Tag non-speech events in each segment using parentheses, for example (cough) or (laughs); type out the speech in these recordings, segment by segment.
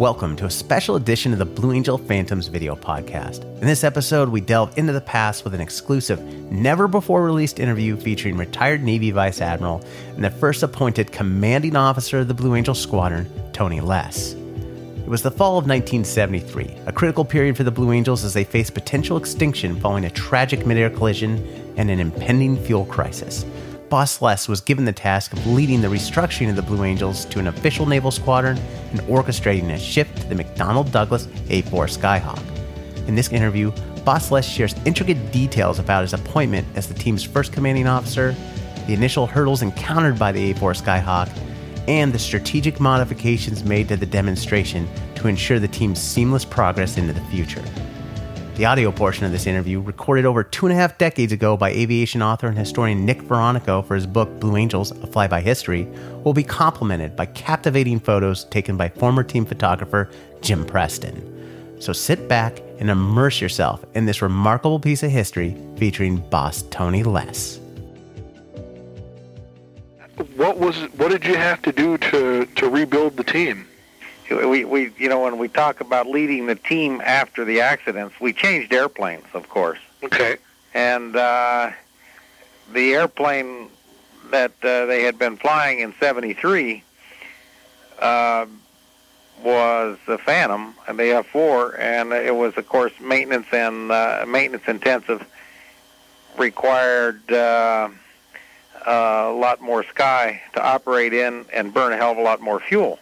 Welcome to a special edition of the Blue Angel Phantoms video podcast. In this episode, we delve into the past with an exclusive, never before released interview featuring retired Navy Vice Admiral and the first appointed commanding officer of the Blue Angel Squadron, Tony Less. It was the fall of 1973, a critical period for the Blue Angels as they faced potential extinction following a tragic midair collision and an impending fuel crisis. Boss Less was given the task of leading the restructuring of the Blue Angels to an official naval squadron and orchestrating a shift to the McDonnell Douglas A 4 Skyhawk. In this interview, Boss Less shares intricate details about his appointment as the team's first commanding officer, the initial hurdles encountered by the A 4 Skyhawk, and the strategic modifications made to the demonstration to ensure the team's seamless progress into the future. The audio portion of this interview, recorded over two and a half decades ago by aviation author and historian Nick Veronico for his book Blue Angels, A Flyby History, will be complemented by captivating photos taken by former team photographer Jim Preston. So sit back and immerse yourself in this remarkable piece of history featuring boss Tony Less. What was what did you have to do to to rebuild the team? We, we you know when we talk about leading the team after the accidents, we changed airplanes, of course. Okay. And uh, the airplane that uh, they had been flying in '73 uh, was the Phantom, and the F4, and it was, of course, maintenance and uh, maintenance intensive. Required uh, a lot more sky to operate in and burn a hell of a lot more fuel.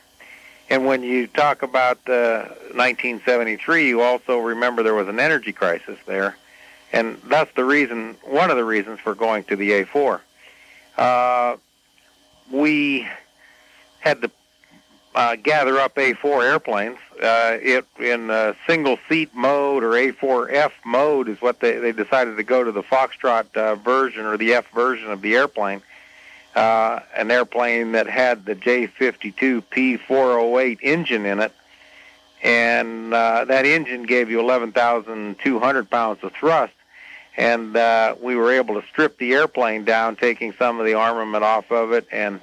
And when you talk about uh, 1973, you also remember there was an energy crisis there, and that's the reason, one of the reasons for going to the A4. Uh, we had to uh, gather up A4 airplanes. Uh, it in single seat mode or A4F mode is what they they decided to go to the Foxtrot uh, version or the F version of the airplane uh, an airplane that had the J52 P408 engine in it, and uh, that engine gave you 11,200 pounds of thrust. And uh, we were able to strip the airplane down, taking some of the armament off of it and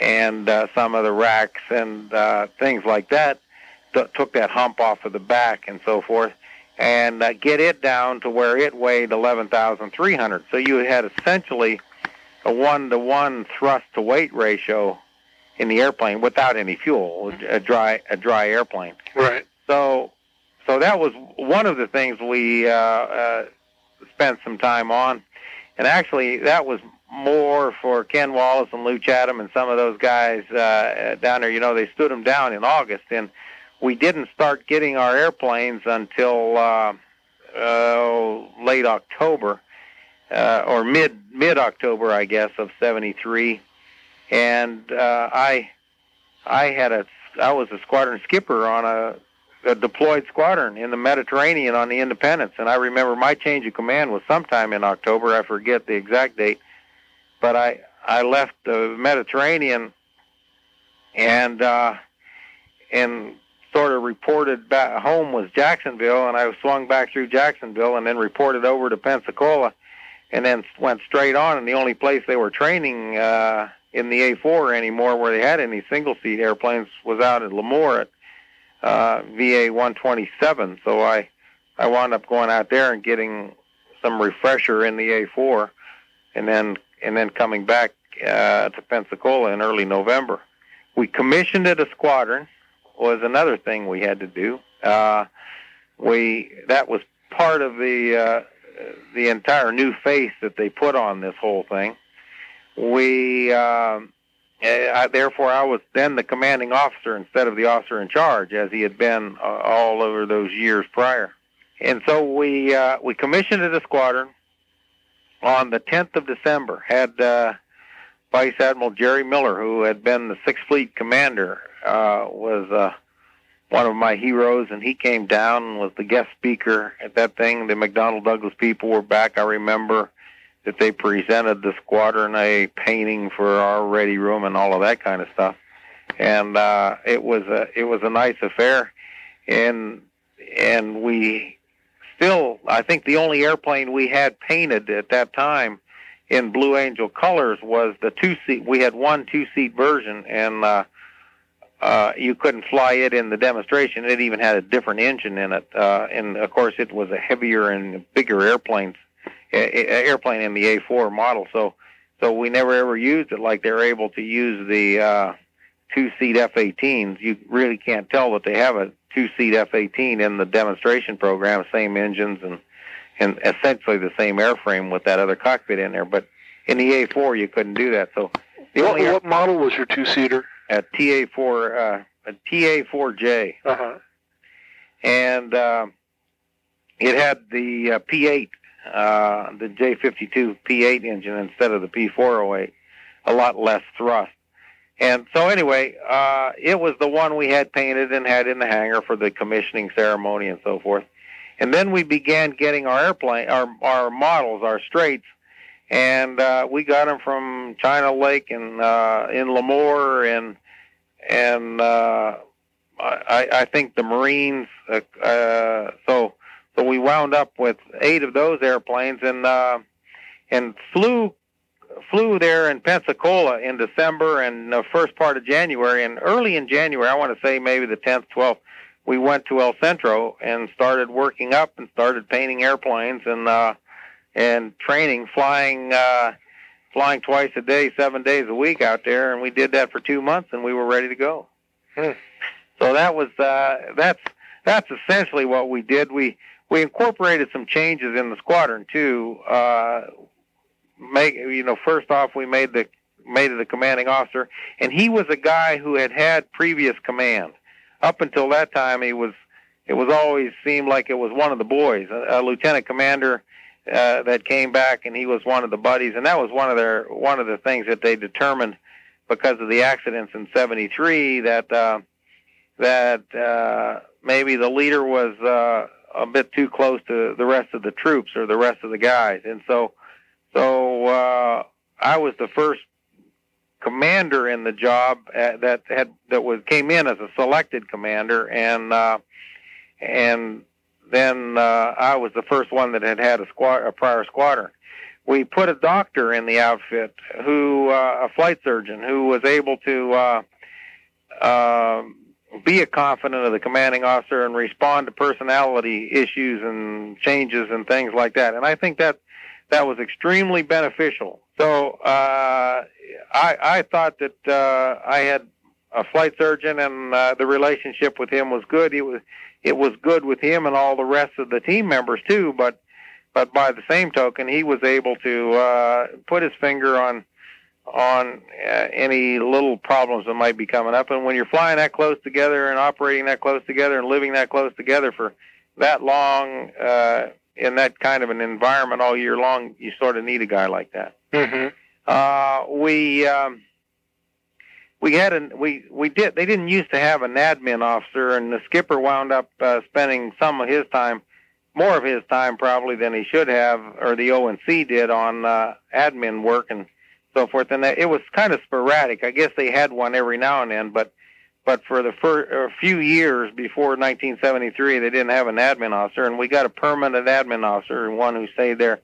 and uh, some of the racks and uh, things like that. Took that hump off of the back and so forth, and uh, get it down to where it weighed 11,300. So you had essentially a one to one thrust to weight ratio in the airplane without any fuel, a dry a dry airplane. Right. So, so that was one of the things we uh, uh, spent some time on, and actually that was more for Ken Wallace and Lou Chatham and some of those guys uh, down there. You know, they stood them down in August, and we didn't start getting our airplanes until uh, uh, late October uh, or mid mid October, I guess, of '73, and uh, I I had a I was a squadron skipper on a, a deployed squadron in the Mediterranean on the Independence, and I remember my change of command was sometime in October. I forget the exact date, but I I left the Mediterranean and uh, and sort of reported back home was Jacksonville, and I swung back through Jacksonville and then reported over to Pensacola and then went straight on. And the only place they were training uh, in the A4 anymore, where they had any single seat airplanes, was out at Lemoore at uh, VA 127. So I I wound up going out there and getting some refresher in the A4, and then and then coming back uh, to Pensacola in early November. We commissioned it a squadron was another thing we had to do. Uh, we that was part of the uh, the entire new face that they put on this whole thing. We, uh, I, therefore, I was then the commanding officer instead of the officer in charge, as he had been uh, all over those years prior. And so we uh, we commissioned a squadron on the 10th of December. Had uh, Vice Admiral Jerry Miller, who had been the Sixth Fleet commander, uh, was uh, one of my heroes, and he came down and was the guest speaker at that thing. The McDonnell Douglas people were back. I remember that they presented the squadron a painting for our ready room and all of that kind of stuff. And uh, it was a it was a nice affair, and and we still I think the only airplane we had painted at that time in Blue Angel colors was the two seat. We had one two seat version, and uh, uh, you couldn't fly it in the demonstration. It even had a different engine in it, uh, and of course, it was a heavier and bigger airplane, airplane in the A4 model. So, so we never ever used it like they're able to use the uh, two-seat F-18s. You really can't tell that they have a two-seat F-18 in the demonstration program, same engines and and essentially the same airframe with that other cockpit in there. But in the A4, you couldn't do that. So, the what, only what model was your two-seater? A TA4, uh, a TA4J. Uh-huh. And uh, it had the uh, P8, uh, the J52 P8 engine instead of the P408, a lot less thrust. And so anyway, uh, it was the one we had painted and had in the hangar for the commissioning ceremony and so forth. And then we began getting our airplane, our our models, our straights, and uh, we got them from China Lake and uh, in Lemoore and and uh, I, I think the Marines. Uh, uh, so so we wound up with eight of those airplanes and uh, and flew flew there in Pensacola in December and the first part of January. And early in January, I want to say maybe the 10th, 12th, we went to El Centro and started working up and started painting airplanes and uh, and training, flying uh, flying twice a day, seven days a week out there. And we did that for two months, and we were ready to go. Hmm. So that was uh, that's that's essentially what we did. We we incorporated some changes in the squadron too. Uh, make you know first off we made the made it a commanding officer and he was a guy who had had previous command up until that time he was it was always seemed like it was one of the boys a, a lieutenant commander uh, that came back and he was one of the buddies. And that was one of their one of the things that they determined because of the accidents in 73 that uh that uh maybe the leader was uh a bit too close to the rest of the troops or the rest of the guys. And so so uh, I was the first commander in the job uh, that had that was came in as a selected commander, and uh, and then uh, I was the first one that had had a squad a prior squadron. We put a doctor in the outfit who uh, a flight surgeon who was able to uh, uh, be a confidant of the commanding officer and respond to personality issues and changes and things like that. And I think that that was extremely beneficial. So uh, I, I thought that uh, I had a flight surgeon, and uh, the relationship with him was good. It was it was good with him and all the rest of the team members too. But but by the same token, he was able to uh, put his finger on on uh, any little problems that might be coming up. And when you're flying that close together and operating that close together and living that close together for that long, uh, in that kind of an environment all year long, you sort of need a guy like that. Mm-hmm. Uh, we um, we had an we we did they didn't used to have an admin officer, and the skipper wound up uh, spending some of his time, more of his time probably than he should have, or the O&C did on uh, admin work and so forth. And that, it was kind of sporadic. I guess they had one every now and then, but but for the first a few years before 1973, they didn't have an admin officer, and we got a permanent admin officer, and one who stayed there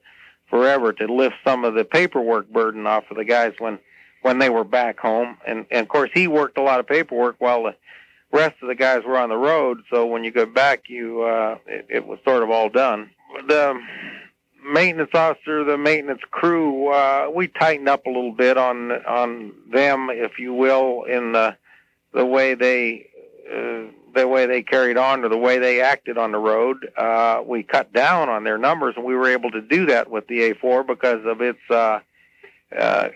forever to lift some of the paperwork burden off of the guys when when they were back home. And, and of course, he worked a lot of paperwork while the rest of the guys were on the road. So when you go back, you uh, it, it was sort of all done. The maintenance officer, the maintenance crew, uh, we tightened up a little bit on on them, if you will, in the the way they uh, the way they carried on or the way they acted on the road. Uh, we cut down on their numbers, and we were able to do that with the A4 because of its uh, uh,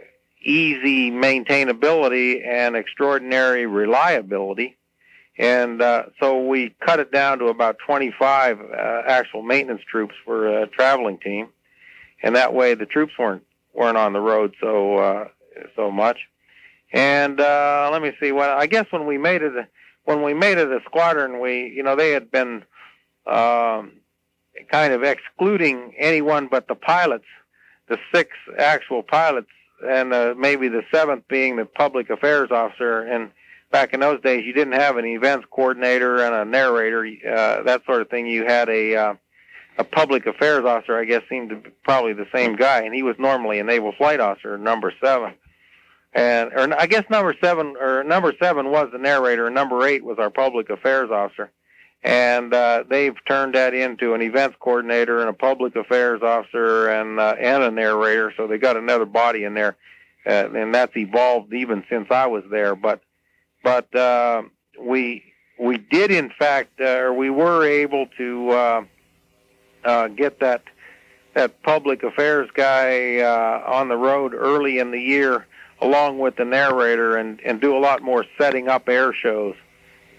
easy maintainability and extraordinary reliability. And uh, so we cut it down to about 25 uh, actual maintenance troops for a traveling team, and that way the troops weren't weren't on the road so uh, so much. And uh, let me see. Well, I guess when we made it, when we made it a squadron, we, you know, they had been um, kind of excluding anyone but the pilots, the six actual pilots, and uh, maybe the seventh being the public affairs officer. And back in those days, you didn't have an events coordinator and a narrator, uh, that sort of thing. You had a uh, a public affairs officer. I guess seemed to be probably the same guy, and he was normally a naval flight officer, number seven and or I guess number seven or number seven was the narrator, and number eight was our public affairs officer, and uh, they've turned that into an events coordinator and a public affairs officer and uh, and a narrator. So they got another body in there, uh, and that's evolved even since I was there. But but uh, we we did in fact, uh, or we were able to uh, uh, get that that public affairs guy uh, on the road early in the year along with the narrator and, and do a lot more setting up air shows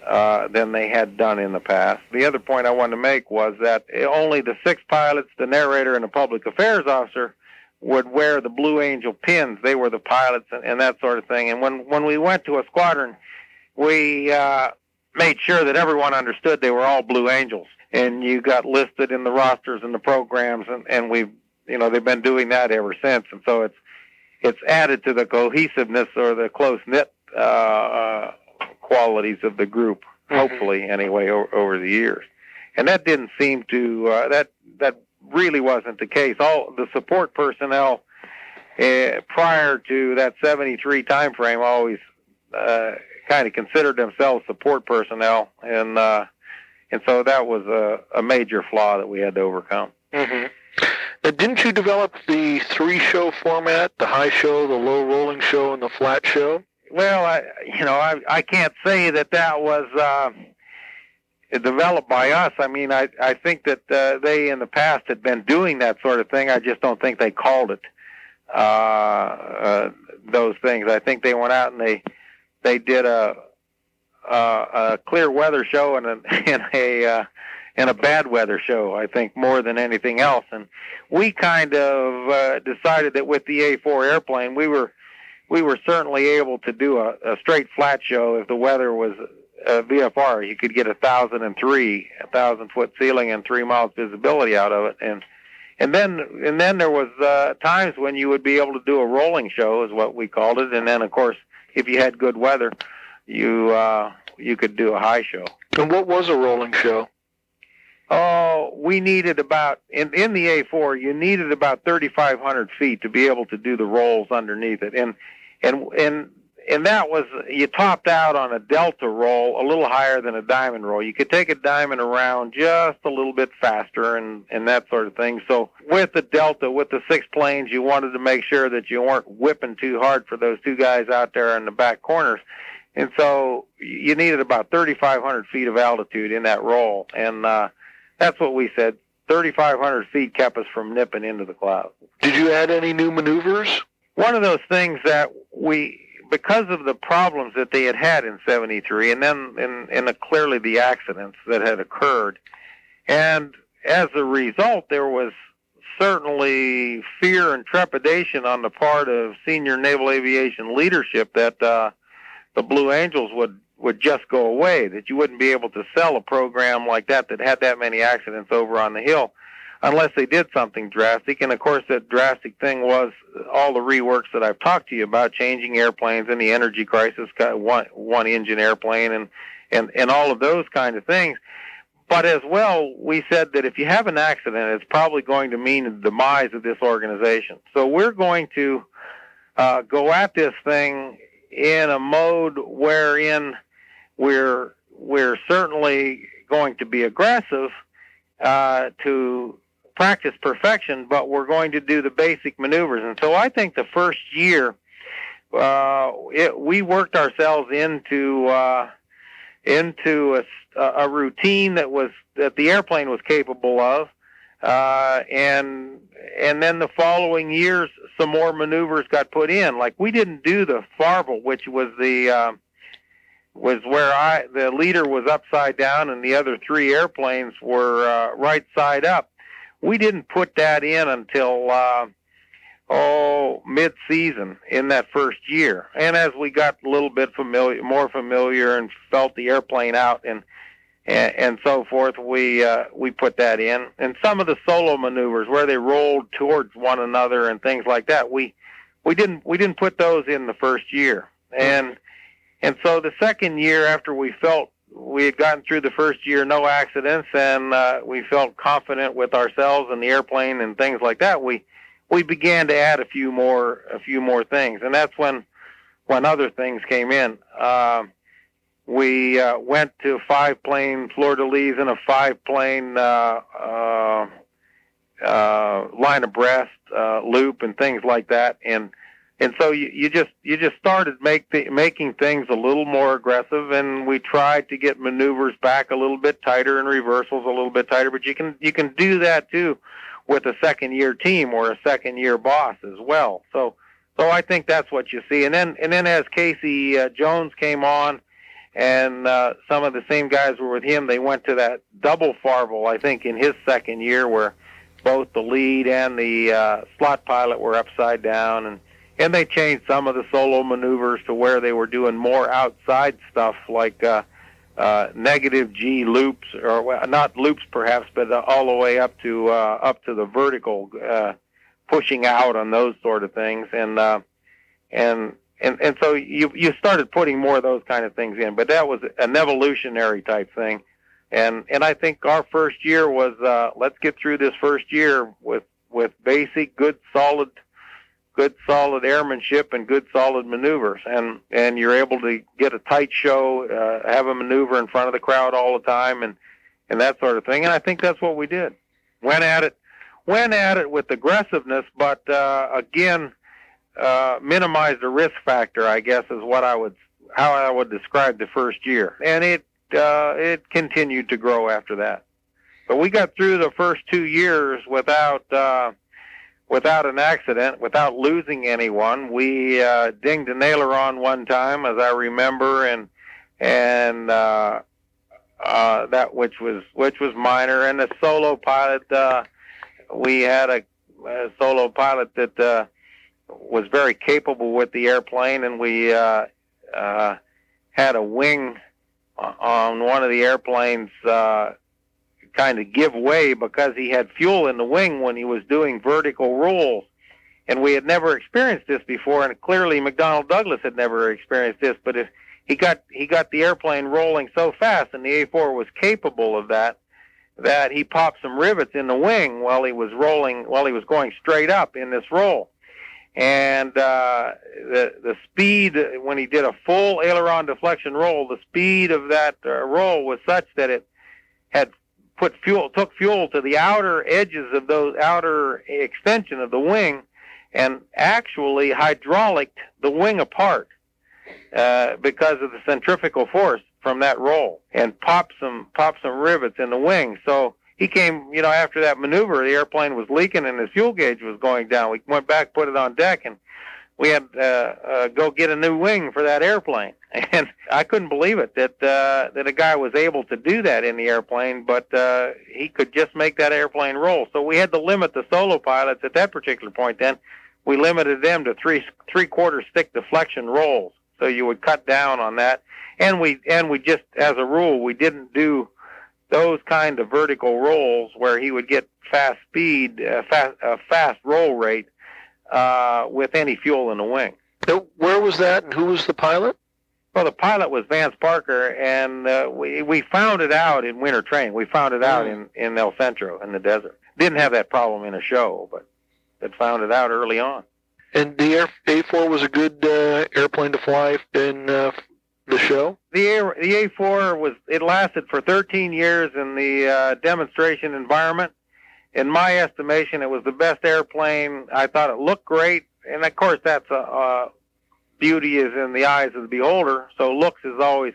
uh, than they had done in the past. The other point I wanted to make was that only the six pilots, the narrator, and the public affairs officer would wear the Blue Angel pins. They were the pilots and, and that sort of thing. And when when we went to a squadron, we uh, made sure that everyone understood they were all Blue Angels, and you got listed in the rosters and the programs, and and we, you know, they've been doing that ever since. And so it's it's added to the cohesiveness or the close knit uh, uh, qualities of the group. Mm-hmm. Hopefully, anyway, o- over the years, and that didn't seem to uh, that that really wasn't the case. All the support personnel uh, prior to that 73 time frame always uh, kind of considered themselves support personnel, and uh, and so that was a, a major flaw that we had to overcome. Mm-hmm. Now, didn't you develop the three show format, the high show, the low rolling show, and the flat show? Well, I, you know, I, I can't say that that was uh, developed by us. I mean, I, I think that uh, they in the past had been doing that sort of thing. I just don't think they called it uh, uh, those things. I think they went out and they they did a a, a clear weather show and a, (laughs) and a uh, and a bad weather show, I think, more than anything else. And we kind of uh, decided that with the A4 airplane, we were we were certainly able to do a, a straight flat show if the weather was a VFR. You could get a thousand and three, a thousand foot ceiling and three miles visibility out of it, and and then and then there was uh, times when you would be able to do a rolling show, is what we called it, and then of course if you had good weather, you uh, you could do a high show. And what was a rolling show? Oh, we needed about in in the A4. You needed about 3,500 feet to be able to do the rolls underneath it, and and and and that was you topped out on a delta roll a little higher than a diamond roll. You could take a diamond around just a little bit faster and and that sort of thing. So with the delta, with the six planes, you wanted to make sure that you weren't whipping too hard for those two guys out there in the back corners. And so you needed about 3,500 feet of altitude in that roll, and uh, that's what we said. 3,500 feet kept us from nipping into the cloud. Did you add any new maneuvers? One of those things that we, because of the problems that they had had in 73, and then in, in clearly the accidents that had occurred, and as a result, there was certainly fear and trepidation on the part of senior naval aviation leadership that uh, the Blue Angels would would just go away, that you wouldn't be able to sell a program like that that had that many accidents over on the hill unless they did something drastic. And of course, that drastic thing was all the reworks that I've talked to you about, changing airplanes and the energy crisis, one, one engine airplane and, and, and all of those kind of things. But as well, we said that if you have an accident, it's probably going to mean the demise of this organization. So we're going to uh, go at this thing in a mode wherein we're we're certainly going to be aggressive uh, to practice perfection, but we're going to do the basic maneuvers. And so I think the first year uh, it, we worked ourselves into uh, into a, a routine that was that the airplane was capable of, uh, and and then the following years some more maneuvers got put in. Like we didn't do the Farvel, which was the uh, was where I the leader was upside down and the other three airplanes were uh, right side up. We didn't put that in until uh, oh mid season in that first year. And as we got a little bit familiar, more familiar, and felt the airplane out and and, and so forth, we uh, we put that in. And some of the solo maneuvers where they rolled towards one another and things like that, we we didn't we didn't put those in the first year. And and so the second year after we felt we had gotten through the first year, no accidents, and uh, we felt confident with ourselves and the airplane and things like that. We we began to add a few more a few more things, and that's when when other things came in. Uh, we uh, went to five plane fleur de and a five plane uh, uh, uh, line abreast uh, loop and things like that, and and so you, you just you just started make the, making things a little more aggressive, and we tried to get maneuvers back a little bit tighter and reversals a little bit tighter. But you can you can do that too with a second year team or a second year boss as well. So so I think that's what you see. And then and then as Casey uh, Jones came on, and uh, some of the same guys were with him, they went to that double Farvel I think in his second year where both the lead and the uh, slot pilot were upside down and and they changed some of the solo maneuvers to where they were doing more outside stuff like uh, uh, negative G loops, or well, not loops perhaps, but uh, all the way up to uh, up to the vertical, uh, pushing out on those sort of things, and uh, and and and so you you started putting more of those kind of things in, but that was an evolutionary type thing, and and I think our first year was uh, let's get through this first year with with basic, good, solid good solid airmanship and good solid maneuvers. And and you're able to get a tight show uh, have a maneuver in front of the crowd all the time and and that sort of thing. And i think that's what we did. Went at it went at it with aggressiveness but uh again uh minimize the risk factor i guess is what i would how i would describe the first year. And it uh it continued to grow after that. But we got through the first two years without uh without an accident, without losing anyone. We uh, dinged an aileron one time, as I remember, and and uh, uh, that which was which was minor. And the solo pilot, uh, we had a, a solo pilot that uh, was very capable with the airplane, and we uh, uh, had a wing on one of the airplanes. Uh, kind of give way because he had fuel in the wing when he was doing vertical rolls. And we had never experienced this before, and clearly McDonnell Douglas had never experienced this. But if he got he got the airplane rolling so fast, and the A4 was capable of that, that he popped some rivets in the wing while he was rolling, while he was going straight up in this roll. And uh, the the speed when he did a full aileron deflection roll, the speed of that uh, roll was such that it had put fuel, took fuel to the outer edges of those outer extension of the wing, and actually hydraulicked the wing apart uh, because of the centrifugal force from that roll, and popped some popped some rivets in the wing. So he came, you know, after that maneuver, the airplane was leaking and his fuel gauge was going down. We went back, put it on deck, and we had uh, uh, go get a new wing for that airplane. (laughs) And I couldn't believe it that uh, that a guy was able to do that in the airplane, but uh, he could just make that airplane roll. So we had to limit the solo pilots at that particular point. Then we limited them to three three quarter stick deflection rolls. So you would cut down on that, and we and we just as a rule we didn't do those kind of vertical rolls where he would get fast speed, uh, fast uh, fast roll rate uh, with any fuel in the wing. So where was that, and who was the pilot? Well, the pilot was Vance Parker, and uh, we we found it out in winter training. We found it out mm. in in El Centro in the desert. Didn't have that problem in a show, but but found it out early on. And the Air A4 was a good uh, airplane to fly in uh, the show. The A the A4 was it lasted for 13 years in the uh, demonstration environment. In my estimation, it was the best airplane. I thought it looked great, and of course that's a, a beauty is in the eyes of the beholder. So looks is always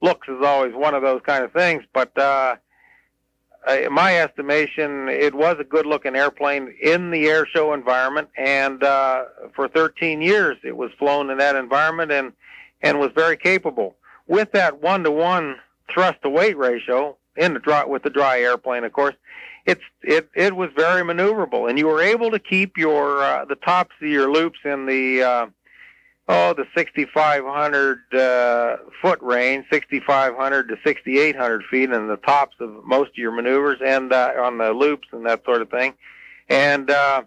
looks is always one of those kind of things. But uh, in my estimation, it was a good looking airplane in the air show environment, and uh, for 13 years it was flown in that environment and and was very capable with that one to one thrust to weight ratio in the dry with the dry airplane. Of course, it's it it was very maneuverable, and you were able to keep your uh, the tops of your loops in the uh, oh, the 6,500 uh, foot range, 6,500 to 6,800 feet in the tops of most of your maneuvers and uh, on the loops and that sort of thing. And, uh,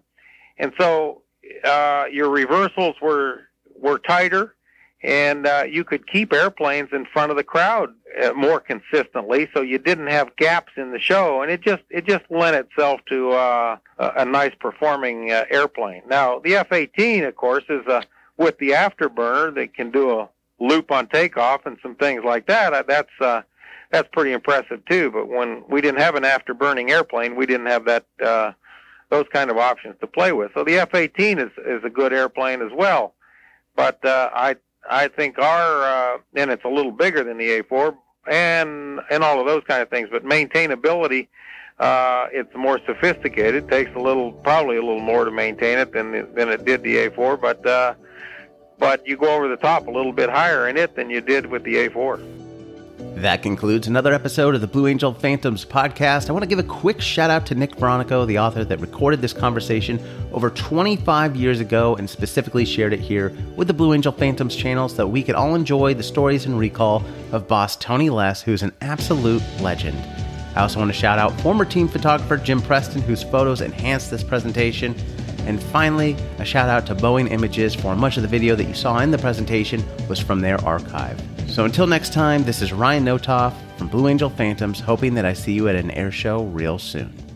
and so, uh, your reversals were, were tighter and, uh, you could keep airplanes in front of the crowd uh, more consistently so you didn't have gaps in the show and it just, it just lent itself to, uh, a, nice performing, uh, airplane. Now, the F-18, of course, is a, with the afterburner that can do a loop on takeoff and some things like that, that's uh, that's pretty impressive too. But when we didn't have an afterburning airplane, we didn't have that uh, those kind of options to play with. So the F-18 is is a good airplane as well. But uh, I I think our uh, and it's a little bigger than the A4 and and all of those kind of things. But maintainability, uh, it's more sophisticated. It takes a little probably a little more to maintain it than than it did the A4. But uh, but you go over the top a little bit higher in it than you did with the A4. That concludes another episode of the Blue Angel Phantoms podcast. I want to give a quick shout out to Nick Veronico, the author that recorded this conversation over 25 years ago and specifically shared it here with the Blue Angel Phantoms channel so that we could all enjoy the stories and recall of boss Tony Less, who's an absolute legend. I also want to shout out former team photographer Jim Preston, whose photos enhanced this presentation. And finally, a shout out to Boeing Images for much of the video that you saw in the presentation was from their archive. So until next time, this is Ryan Notoff from Blue Angel Phantoms, hoping that I see you at an air show real soon.